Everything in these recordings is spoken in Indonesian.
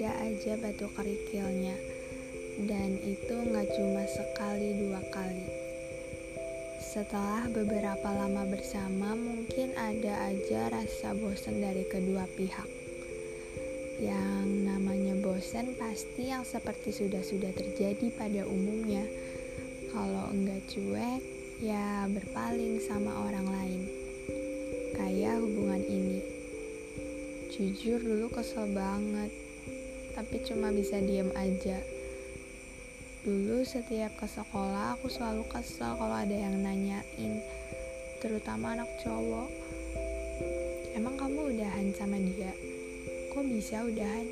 ada aja batu kerikilnya. Dan itu nggak cuma sekali dua kali. Setelah beberapa lama bersama, mungkin ada aja rasa bosan dari kedua pihak. Yang namanya bosan pasti yang seperti sudah-sudah terjadi pada umumnya. Kalau enggak cuek, ya berpaling sama orang lain. Kayak hubungan ini. Jujur dulu kesel banget, tapi cuma bisa diem aja. Dulu setiap ke sekolah aku selalu kesel kalau ada yang nanyain, terutama anak cowok. Emang kamu udahan sama dia? Kok bisa udahan?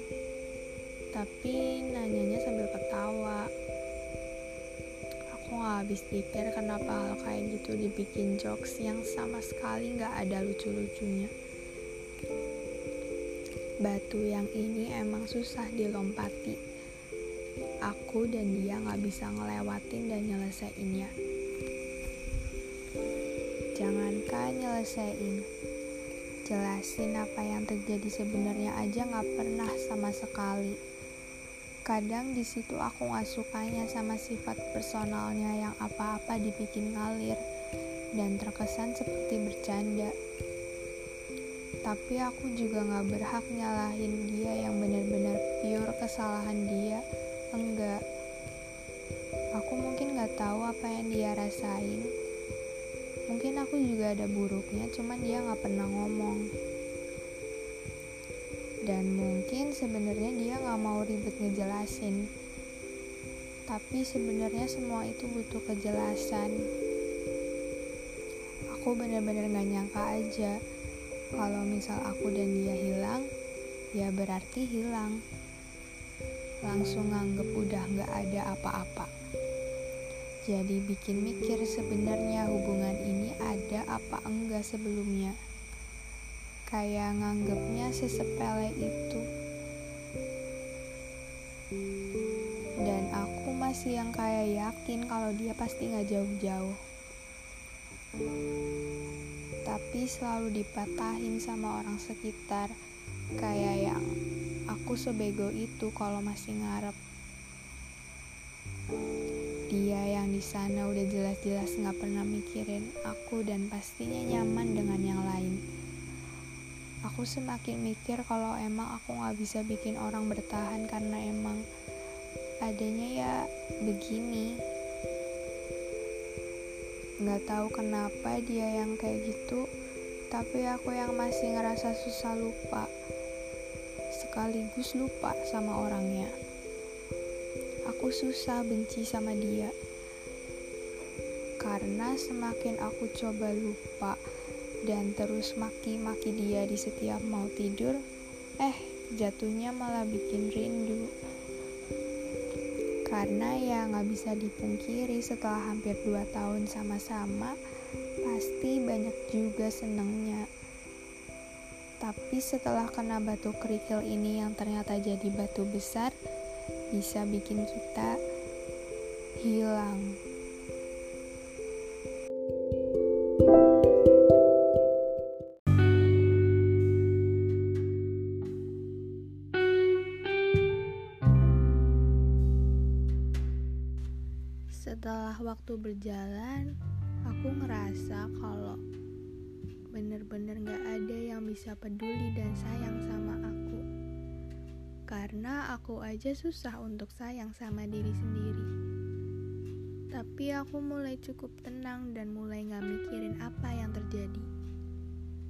Tapi nanyanya sambil ketawa. Aku gak habis pikir kenapa hal kayak gitu dibikin jokes yang sama sekali gak ada lucu-lucunya batu yang ini emang susah dilompati. Aku dan dia gak bisa ngelewatin dan nyelesainnya. Jangankan nyelesain, jelasin apa yang terjadi sebenarnya aja gak pernah sama sekali. Kadang di situ aku gak sukanya sama sifat personalnya yang apa-apa dibikin ngalir dan terkesan seperti bercanda tapi aku juga gak berhak nyalahin dia yang benar-benar pure kesalahan dia. Enggak. Aku mungkin gak tahu apa yang dia rasain. Mungkin aku juga ada buruknya cuman dia gak pernah ngomong. Dan mungkin sebenarnya dia gak mau ribet ngejelasin. Tapi sebenarnya semua itu butuh kejelasan. Aku benar-benar gak nyangka aja kalau misal aku dan dia hilang, ya berarti hilang. Langsung nganggep udah gak ada apa-apa. Jadi bikin mikir sebenarnya hubungan ini ada apa enggak sebelumnya. Kayak nganggepnya sesepele itu. Dan aku masih yang kayak yakin kalau dia pasti gak jauh-jauh tapi selalu dipatahin sama orang sekitar. Kayak yang aku sebego itu kalau masih ngarep dia yang di sana udah jelas-jelas nggak pernah mikirin aku dan pastinya nyaman dengan yang lain. Aku semakin mikir kalau emang aku nggak bisa bikin orang bertahan karena emang adanya ya begini Nggak tahu kenapa dia yang kayak gitu, tapi aku yang masih ngerasa susah lupa. Sekaligus lupa sama orangnya. Aku susah benci sama dia. Karena semakin aku coba lupa dan terus maki-maki dia di setiap mau tidur, eh jatuhnya malah bikin rindu karena ya nggak bisa dipungkiri setelah hampir 2 tahun sama-sama pasti banyak juga senengnya. Tapi setelah kena batu kerikil ini yang ternyata jadi batu besar bisa bikin kita hilang waktu berjalan, aku ngerasa kalau bener-bener gak ada yang bisa peduli dan sayang sama aku. Karena aku aja susah untuk sayang sama diri sendiri. Tapi aku mulai cukup tenang dan mulai gak mikirin apa yang terjadi.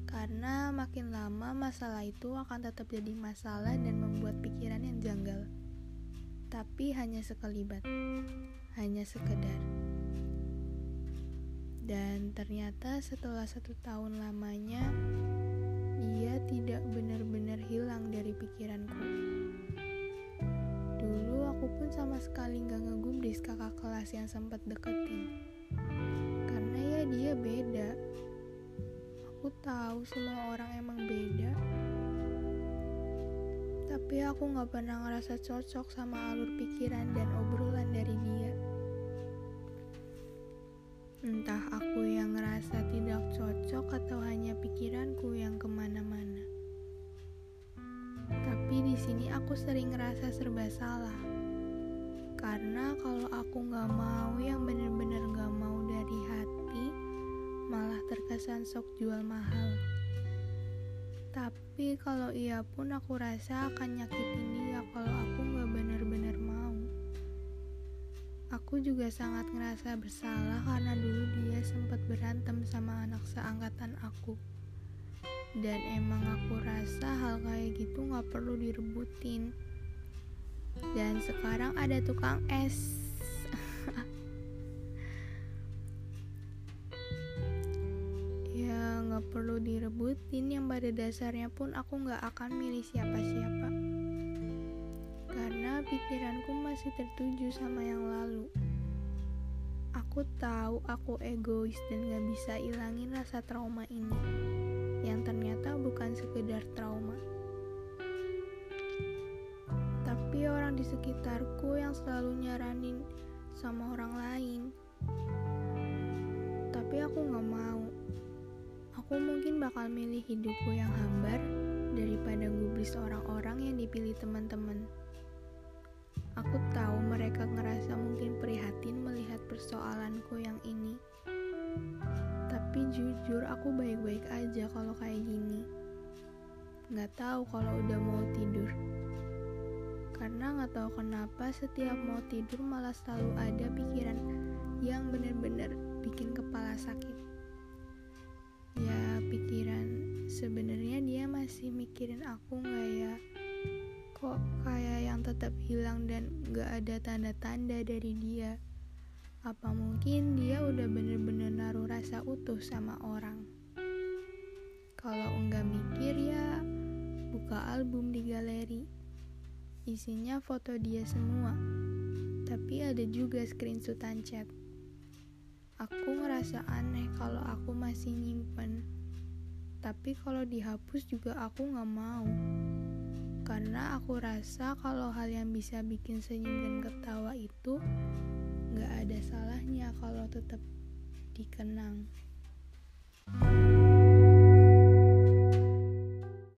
Karena makin lama masalah itu akan tetap jadi masalah dan membuat pikiran yang janggal. Tapi hanya sekelibat hanya sekedar. Dan ternyata setelah satu tahun lamanya, ia tidak benar-benar hilang dari pikiranku. Dulu aku pun sama sekali gak ngegubris kakak kelas yang sempat deketin. Karena ya dia beda. Aku tahu semua orang emang beda. Tapi aku gak pernah ngerasa cocok sama alur pikiran dan obrolan dari dia. Entah aku yang ngerasa tidak cocok atau hanya pikiranku yang ke mana-mana. Tapi di sini aku sering ngerasa ada salah. Karena kalau aku gak mau yang bener-bener gak mau dari hati, malah terkesan sok jual mahal. Tapi kalau iya pun aku rasa akan nyakitin dia kalau aku Aku juga sangat ngerasa bersalah karena dulu dia sempat berantem sama anak seangkatan aku. Dan emang aku rasa hal kayak gitu gak perlu direbutin. Dan sekarang ada tukang es. ya gak perlu direbutin yang pada dasarnya pun aku gak akan milih siapa-siapa pikiranku masih tertuju sama yang lalu. Aku tahu aku egois dan gak bisa ilangin rasa trauma ini, yang ternyata bukan sekedar trauma. Tapi orang di sekitarku yang selalu nyaranin sama orang lain. Tapi aku gak mau. Aku mungkin bakal milih hidupku yang hambar daripada gubris orang-orang yang dipilih teman-teman. Persoalanku yang ini. Tapi jujur aku baik-baik aja kalau kayak gini. Gak tahu kalau udah mau tidur. Karena gak tahu kenapa setiap mau tidur malah selalu ada pikiran yang bener-bener bikin kepala sakit. Ya pikiran sebenarnya dia masih mikirin aku gak ya? kok kayak yang tetap hilang dan gak ada tanda-tanda dari dia. Apa mungkin dia udah bener-bener naruh rasa utuh sama orang? Kalau enggak mikir ya, buka album di galeri. Isinya foto dia semua, tapi ada juga screenshotan chat. Aku ngerasa aneh kalau aku masih nyimpen, tapi kalau dihapus juga aku gak mau karena aku rasa kalau hal yang bisa bikin senyum dan ketawa itu gak ada salahnya kalau tetap dikenang. thank you